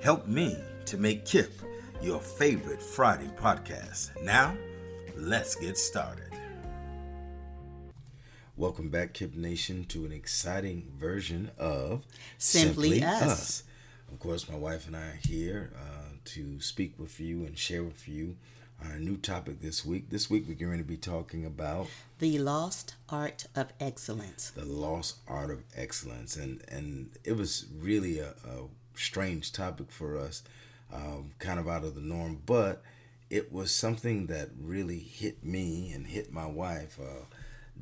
Help me to make KIP your favorite Friday podcast. Now, let's get started. Welcome back, KIP Nation, to an exciting version of Simply, Simply Us. Us. Of course, my wife and I are here uh, to speak with you and share with you our new topic this week. This week, we're going to be talking about the lost art of excellence. The lost art of excellence, and and it was really a, a strange topic for us, um, kind of out of the norm, but it was something that really hit me and hit my wife uh,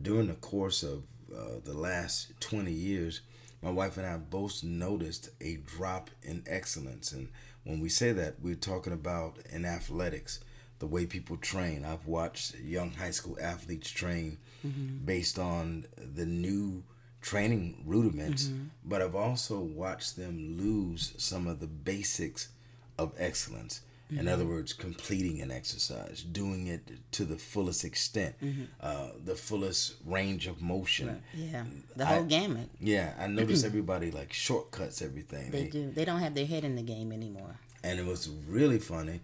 during the course of uh, the last 20 years. My wife and I both noticed a drop in excellence. And when we say that, we're talking about in athletics, the way people train. I've watched young high school athletes train mm-hmm. based on the new training rudiments, mm-hmm. but I've also watched them lose some of the basics of excellence. Mm-hmm. In other words, completing an exercise, doing it to the fullest extent, mm-hmm. uh, the fullest range of motion. Right. Yeah, the whole I, gamut. Yeah, I notice everybody like shortcuts everything. They, they do. They don't have their head in the game anymore. And it was really funny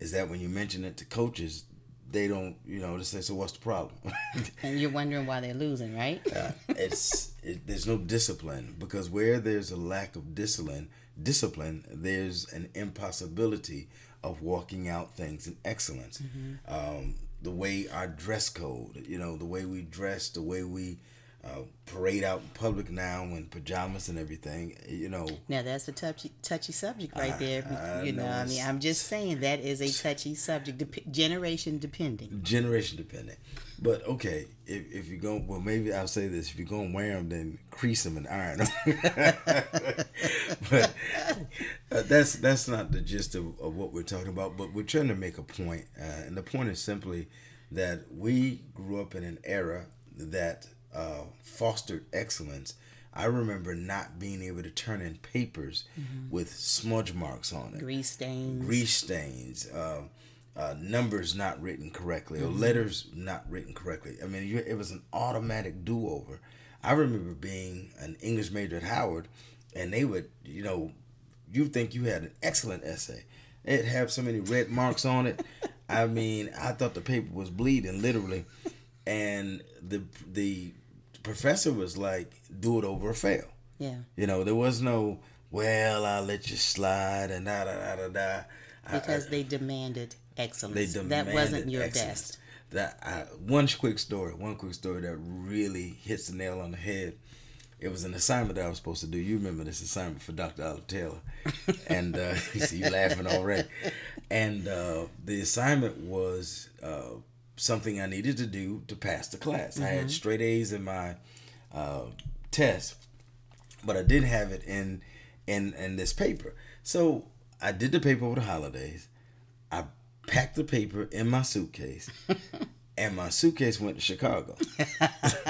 is that when you mention it to coaches, they don't, you know, they say, so what's the problem? and you're wondering why they're losing, right? uh, it's it, there's no discipline because where there's a lack of discipline, discipline, there's an impossibility of walking out things in excellence. Mm-hmm. Um, the way our dress code, you know, the way we dress, the way we uh, parade out in public now in pajamas and everything. You know. Now that's a touchy touchy subject right I, there. I you know, know I mean, I'm just saying that is a touchy subject, Dep- generation depending. Generation dependent, but okay, if if you go, well, maybe I'll say this: if you're gonna wear them, then crease them and iron them. but uh, that's that's not the gist of, of what we're talking about. But we're trying to make a point, uh, and the point is simply that we grew up in an era that uh, fostered excellence. I remember not being able to turn in papers mm-hmm. with smudge marks on it, grease stains, grease stains, uh, uh, numbers not written correctly, mm-hmm. or letters not written correctly. I mean, it was an automatic do over. I remember being an English major at Howard, and they would, you know, you think you had an excellent essay. It had so many red marks on it. I mean, I thought the paper was bleeding, literally. And the the professor was like, do it over or fail. Yeah. You know, there was no, well, I'll let you slide and da da da da da. Because I, they demanded excellence. They demanded That wasn't your excellence. best. That I, one quick story, one quick story that really hits the nail on the head. It was an assignment that I was supposed to do. You remember this assignment for Dr. Olive Taylor, and uh, you see you laughing already. And uh, the assignment was uh, something I needed to do to pass the class. Mm-hmm. I had mm-hmm. straight A's in my uh, test, but I didn't have it in in in this paper. So I did the paper over the holidays. I packed the paper in my suitcase, and my suitcase went to Chicago.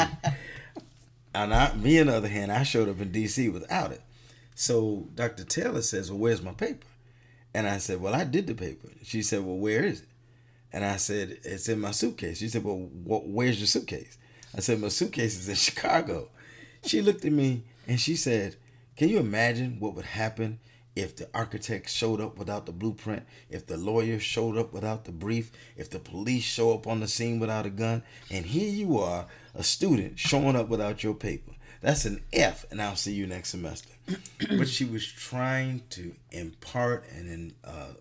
and I, me on the other hand, I showed up in D.C. without it. So Dr. Taylor says, "Well, where's my paper?" And I said, "Well, I did the paper." She said, "Well, where is it?" And I said, It's in my suitcase. She said, Well, wh- where's your suitcase? I said, My suitcase is in Chicago. She looked at me and she said, Can you imagine what would happen if the architect showed up without the blueprint, if the lawyer showed up without the brief, if the police show up on the scene without a gun, and here you are, a student showing up without your paper. That's an F, and I'll see you next semester. but she was trying to impart and uh,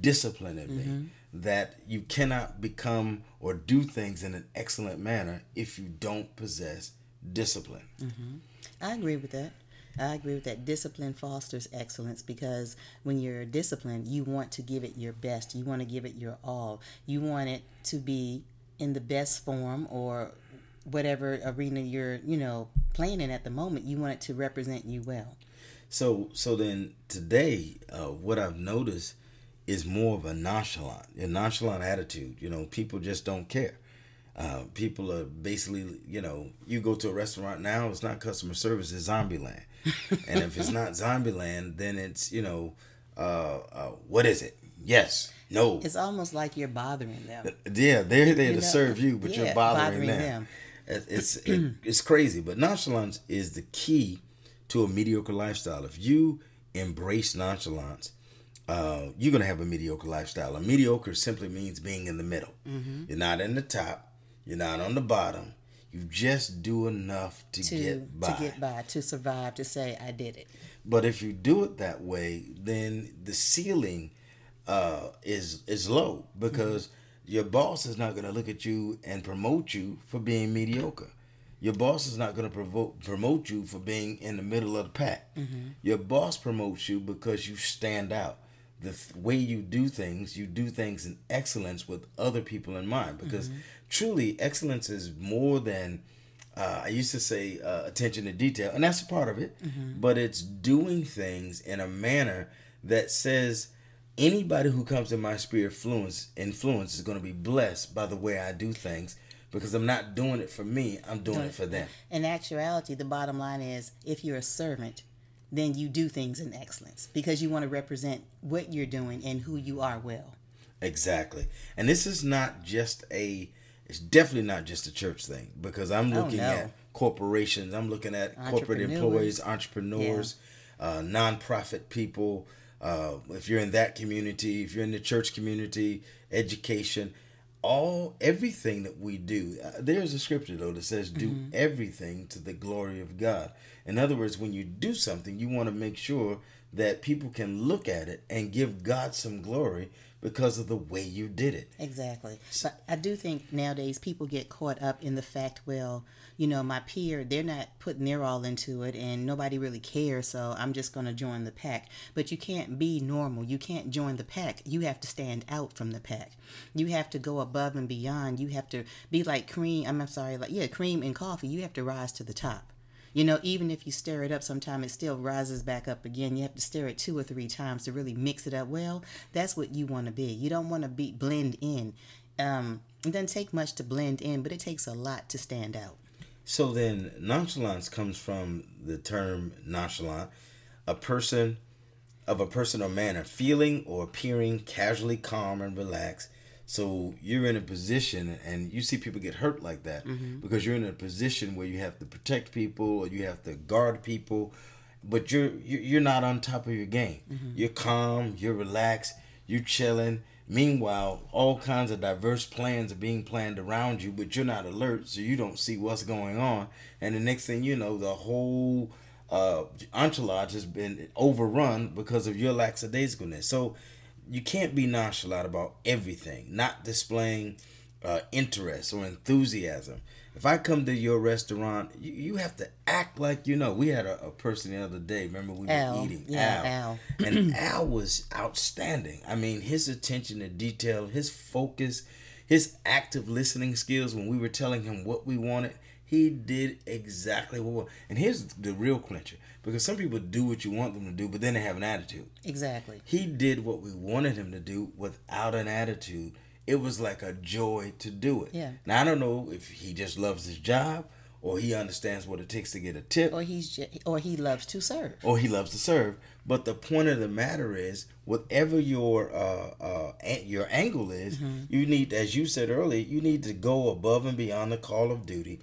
discipline in me mm-hmm. That you cannot become or do things in an excellent manner if you don't possess discipline. Mm-hmm. I agree with that. I agree with that. Discipline fosters excellence because when you're disciplined, you want to give it your best. You want to give it your all. You want it to be in the best form or whatever arena you're, you know, playing in at the moment. You want it to represent you well. So, so then today, uh, what I've noticed is more of a nonchalant, a nonchalant attitude. You know, people just don't care. Uh, people are basically, you know, you go to a restaurant now, it's not customer service, it's zombie land. and if it's not zombie land, then it's, you know, uh, uh, what is it? Yes, no. It's almost like you're bothering them. Yeah, they're there you to know, serve you, but yeah, you're bothering, bothering them. them. It's it, it's crazy, but nonchalance is the key to a mediocre lifestyle. If you embrace nonchalance, uh, you're gonna have a mediocre lifestyle. A mediocre simply means being in the middle. Mm-hmm. You're not in the top. You're not on the bottom. You just do enough to, to get by. To get by, to survive, to say I did it. But if you do it that way, then the ceiling uh, is is low because mm-hmm. your boss is not going to look at you and promote you for being mediocre. Your boss is not going to provoke, promote you for being in the middle of the pack. Mm-hmm. Your boss promotes you because you stand out the th- way you do things, you do things in excellence with other people in mind. Because mm-hmm. truly, excellence is more than uh, I used to say uh, attention to detail, and that's a part of it. Mm-hmm. But it's doing things in a manner that says anybody who comes in my sphere of influence, influence is going to be blessed by the way I do things because I'm not doing it for me, I'm doing it for them. In actuality, the bottom line is if you're a servant, then you do things in excellence because you want to represent what you're doing and who you are well. Exactly. And this is not just a it's definitely not just a church thing because I'm oh, looking oh, no. at corporations, I'm looking at corporate employees, entrepreneurs, yeah. uh, nonprofit people. Uh, if you're in that community, if you're in the church community, education, all everything that we do. Uh, there's a scripture though that says, "Do mm-hmm. everything to the glory of God." In other words, when you do something, you want to make sure that people can look at it and give God some glory because of the way you did it. Exactly. But I do think nowadays people get caught up in the fact, well, you know, my peer, they're not putting their all into it and nobody really cares, so I'm just going to join the pack. But you can't be normal. You can't join the pack. You have to stand out from the pack. You have to go above and beyond. You have to be like cream, I'm sorry, like yeah, cream and coffee. You have to rise to the top. You know, even if you stir it up, sometimes it still rises back up again. You have to stir it two or three times to really mix it up well. That's what you want to be. You don't want to be blend in. Um, it doesn't take much to blend in, but it takes a lot to stand out. So then, nonchalance comes from the term nonchalant, a person of a person or manner, feeling or appearing casually calm and relaxed so you're in a position, and you see people get hurt like that mm-hmm. because you're in a position where you have to protect people or you have to guard people, but you're you're not on top of your game. Mm-hmm. You're calm, you're relaxed, you're chilling. Meanwhile, all kinds of diverse plans are being planned around you, but you're not alert, so you don't see what's going on. And the next thing you know, the whole uh, entourage has been overrun because of your lackadaisicalness. So you can't be nonchalant about everything, not displaying uh, interest or enthusiasm. If I come to your restaurant, you, you have to act like you know. We had a, a person the other day. Remember we Al. were eating yeah, Al, Al. and Al was outstanding. I mean, his attention to detail, his focus, his active listening skills. When we were telling him what we wanted, he did exactly what. We, and here's the real clincher because some people do what you want them to do, but then they have an attitude. Exactly. He did what we wanted him to do without an attitude. It was like a joy to do it. Yeah. Now I don't know if he just loves his job or he understands what it takes to get a tip, or he's just, or he loves to serve, or he loves to serve. But the point of the matter is, whatever your uh, uh, your angle is, mm-hmm. you need, as you said earlier, you need to go above and beyond the call of duty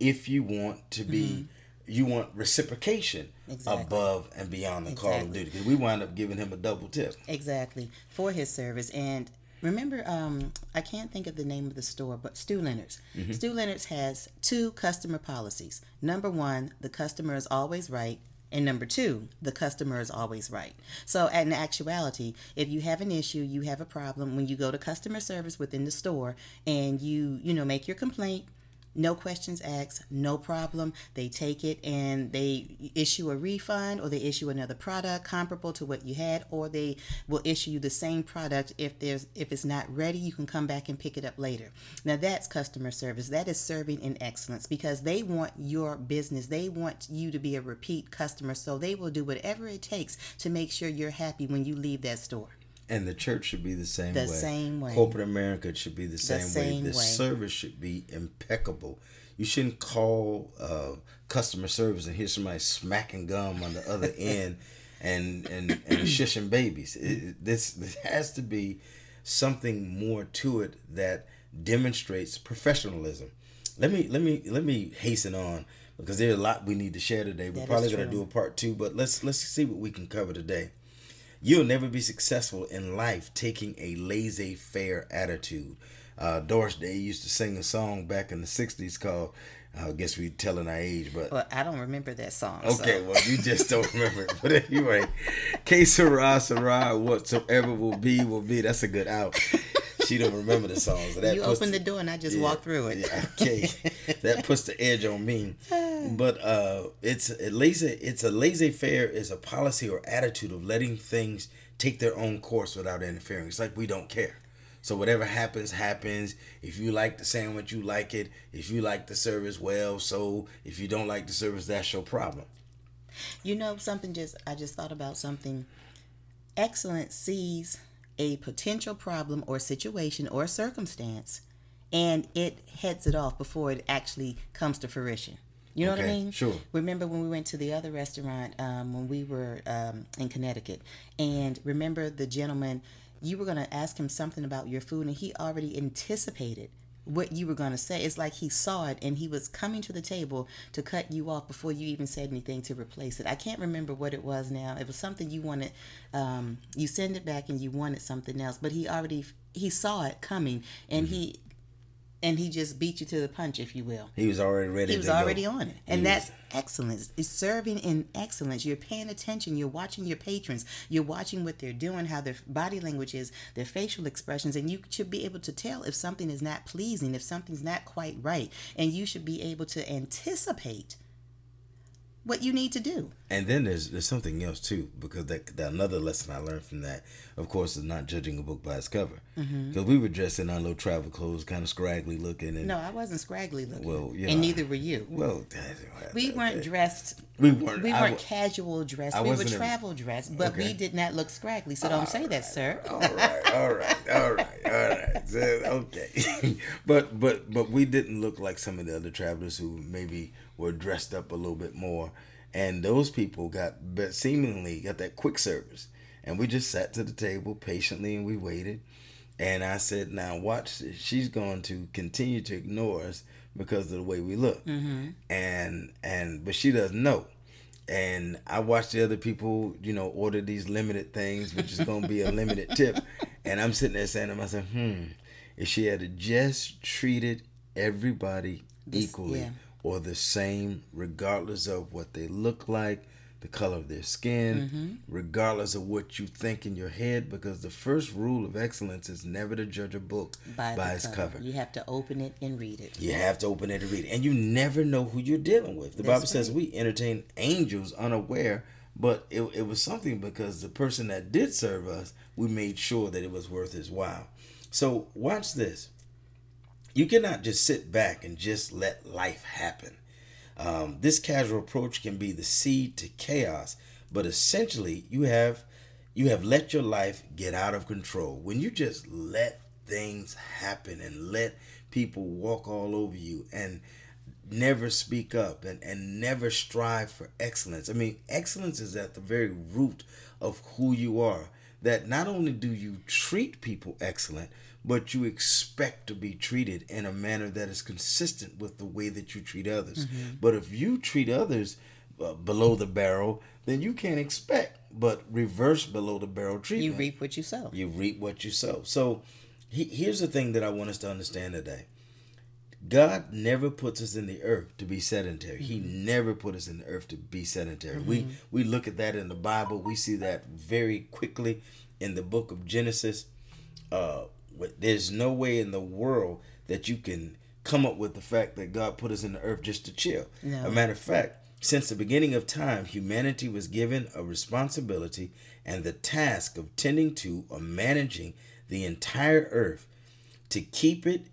if you want to be. Mm-hmm. You want reciprocation exactly. above and beyond the exactly. call of duty because we wind up giving him a double tip. Exactly for his service, and Remember, um, I can't think of the name of the store, but Stew Leonard's. Mm-hmm. Stew Leonard's has two customer policies. Number one, the customer is always right. And number two, the customer is always right. So, in actuality, if you have an issue, you have a problem, when you go to customer service within the store and you, you know, make your complaint, no questions asked, no problem. They take it and they issue a refund or they issue another product comparable to what you had, or they will issue you the same product if there's if it's not ready, you can come back and pick it up later. Now that's customer service. That is serving in excellence because they want your business. They want you to be a repeat customer, so they will do whatever it takes to make sure you're happy when you leave that store. And the church should be the same the way. same way. Corporate America should be the same, the same way. The way. service should be impeccable. You shouldn't call uh, customer service and hear somebody smacking gum on the other end and and and shushing babies. It, this, this has to be something more to it that demonstrates professionalism. Let me let me let me hasten on because there's a lot we need to share today. We're that probably going to do a part two, but let's let's see what we can cover today. You'll never be successful in life taking a laissez faire attitude. Uh, Doris Day used to sing a song back in the 60s called, I guess we telling our age, but. Well, I don't remember that song. Okay, so. well, you just don't remember it. But anyway, Que Sera Sera, whatsoever will be, will be. That's a good out she don't remember the songs. So that you opened the, the door and I just yeah, walked through it. Yeah, okay, that puts the edge on me. But uh, it's a lazy. It's a laissez faire is a policy or attitude of letting things take their own course without interfering. It's like we don't care. So whatever happens, happens. If you like the sandwich, you like it. If you like the service, well, so if you don't like the service, that's your problem. You know something? Just I just thought about something. Excellence sees a potential problem or situation or circumstance and it heads it off before it actually comes to fruition. You know okay, what I mean? Sure. Remember when we went to the other restaurant um, when we were um, in Connecticut, and remember the gentleman, you were going to ask him something about your food, and he already anticipated what you were going to say. It's like he saw it and he was coming to the table to cut you off before you even said anything to replace it. I can't remember what it was now. It was something you wanted. Um, you send it back and you wanted something else, but he already he saw it coming and mm-hmm. he and he just beat you to the punch, if you will. He was already ready. He was already go. on it, and that's excellence. It's serving in excellence. You're paying attention. You're watching your patrons. You're watching what they're doing, how their body language is, their facial expressions, and you should be able to tell if something is not pleasing, if something's not quite right, and you should be able to anticipate what you need to do. And then there's there's something else too because that, that another lesson I learned from that, of course, is not judging a book by its cover. Because mm-hmm. we were dressed in our little travel clothes, kind of scraggly looking. And, no, I wasn't scraggly looking. Well, you know, and neither were you. Well, we weren't dressed. We weren't. We weren't casual dressed. I we were travel dressed, but okay. we did not look scraggly. So don't say right, that, sir. all right, all right, all right, all right. So, okay, but but but we didn't look like some of the other travelers who maybe were dressed up a little bit more. And those people got seemingly got that quick service. And we just sat to the table patiently and we waited. And i said now watch this. she's going to continue to ignore us because of the way we look. Mm-hmm. and and but she doesn't know. And i watched the other people you know order these limited things which is going to be a limited tip. And i'm sitting there saying to myself hmm if she had just treated everybody equally yeah or the same, regardless of what they look like, the color of their skin, mm-hmm. regardless of what you think in your head, because the first rule of excellence is never to judge a book by, by its cover. cover. You have to open it and read it. You have to open it and read it. And you never know who you're dealing with. The That's Bible right. says we entertain angels unaware, but it, it was something because the person that did serve us, we made sure that it was worth his while. So watch this. You cannot just sit back and just let life happen. Um, this casual approach can be the seed to chaos, but essentially you have you have let your life get out of control. When you just let things happen and let people walk all over you and never speak up and, and never strive for excellence. I mean, excellence is at the very root of who you are. That not only do you treat people excellent, but you expect to be treated in a manner that is consistent with the way that you treat others. Mm-hmm. But if you treat others uh, below the barrel, then you can't expect but reverse below the barrel treatment. You reap what you sow. You reap what you sow. So he, here's the thing that I want us to understand today. God never puts us in the earth to be sedentary. Mm-hmm. He never put us in the earth to be sedentary. Mm-hmm. We we look at that in the Bible. We see that very quickly in the book of Genesis. Uh, there's no way in the world that you can come up with the fact that God put us in the earth just to chill. No. A matter of fact, since the beginning of time, humanity was given a responsibility and the task of tending to or managing the entire earth to keep it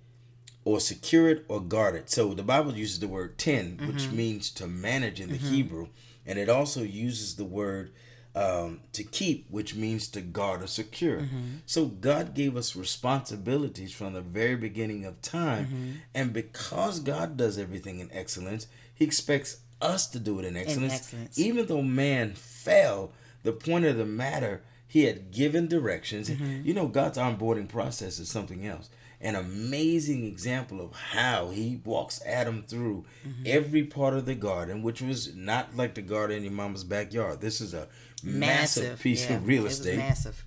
or secure it or guard it. So the Bible uses the word tend, mm-hmm. which means to manage in the mm-hmm. Hebrew, and it also uses the word um, to keep, which means to guard or secure. Mm-hmm. So God gave us responsibilities from the very beginning of time, mm-hmm. and because God does everything in excellence, He expects us to do it in excellence. In excellence. Even though man fell, the point of the matter, He had given directions. Mm-hmm. You know, God's onboarding process is something else an amazing example of how he walks Adam through mm-hmm. every part of the garden, which was not like the garden in your mama's backyard. This is a massive, massive piece yeah, of real estate. massive.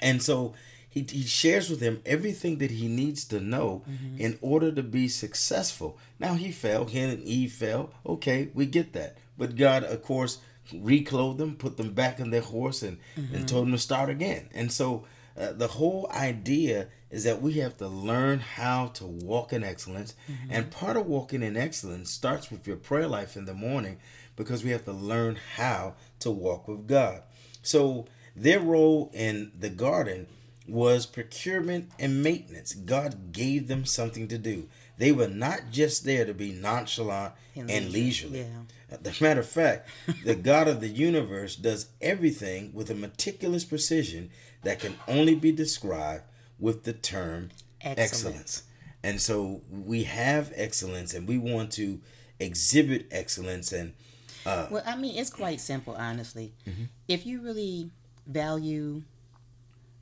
And so he, he shares with him everything that he needs to know mm-hmm. in order to be successful. Now he fell, he and Eve fell. Okay, we get that. But God, of course, reclothed them, put them back on their horse, and, mm-hmm. and told them to start again. And so uh, the whole idea is that we have to learn how to walk in excellence. Mm-hmm. And part of walking in excellence starts with your prayer life in the morning because we have to learn how to walk with God. So, their role in the garden was procurement and maintenance. God gave them something to do. They were not just there to be nonchalant and, and leisurely. Yeah. As a matter of fact, the God of the universe does everything with a meticulous precision that can only be described with the term excellence. excellence. And so we have excellence and we want to exhibit excellence and uh, well i mean it's quite simple honestly mm-hmm. if you really value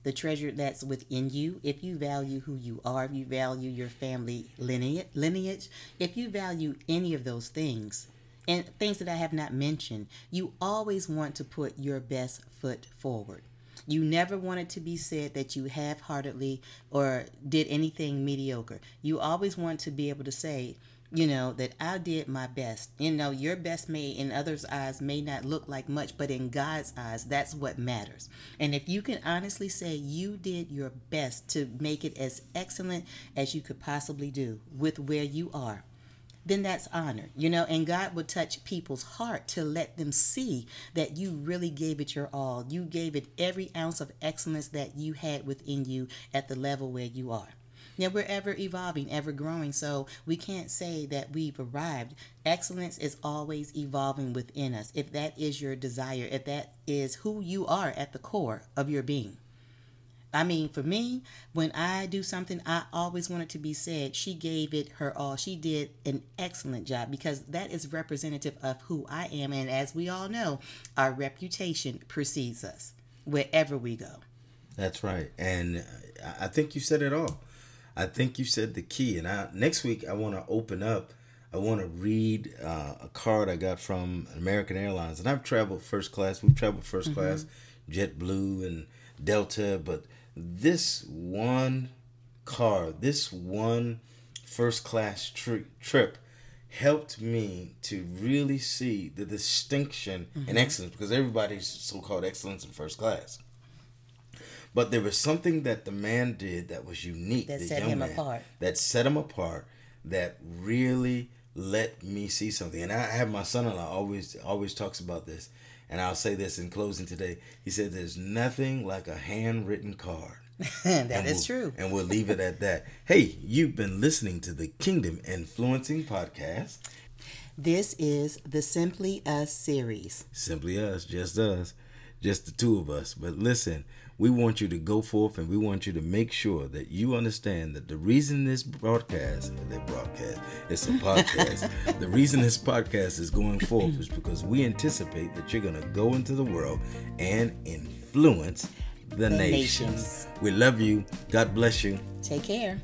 the treasure that's within you if you value who you are if you value your family lineage lineage if you value any of those things and things that i have not mentioned you always want to put your best foot forward you never want it to be said that you half heartedly or did anything mediocre. You always want to be able to say, you know, that I did my best. You know, your best may in others' eyes may not look like much, but in God's eyes, that's what matters. And if you can honestly say you did your best to make it as excellent as you could possibly do with where you are, then that's honor, you know, and God would touch people's heart to let them see that you really gave it your all. You gave it every ounce of excellence that you had within you at the level where you are. Now, we're ever evolving, ever growing, so we can't say that we've arrived. Excellence is always evolving within us. If that is your desire, if that is who you are at the core of your being. I mean, for me, when I do something, I always want it to be said, she gave it her all. She did an excellent job because that is representative of who I am. And as we all know, our reputation precedes us wherever we go. That's right. And I think you said it all. I think you said the key. And I, next week, I want to open up. I want to read uh, a card I got from American Airlines. And I've traveled first class. We've traveled 1st mm-hmm. class, JetBlue and Delta. But this one card, this one first class tri- trip helped me to really see the distinction mm-hmm. and excellence because everybody's so called excellence in first class. But there was something that the man did that was unique. That set him man, apart. That set him apart. That really let me see something. And I have my son-in-law always always talks about this. And I'll say this in closing today. He said, There's nothing like a handwritten card. that and is we'll, true. And we'll leave it at that. Hey, you've been listening to the Kingdom Influencing Podcast. This is the Simply Us series. Simply Us, just us, just the two of us. But listen, we want you to go forth and we want you to make sure that you understand that the reason this broadcast, the broadcast, it's a podcast. the reason this podcast is going forth is because we anticipate that you're going to go into the world and influence the, the nations. nations. We love you. God bless you. Take care.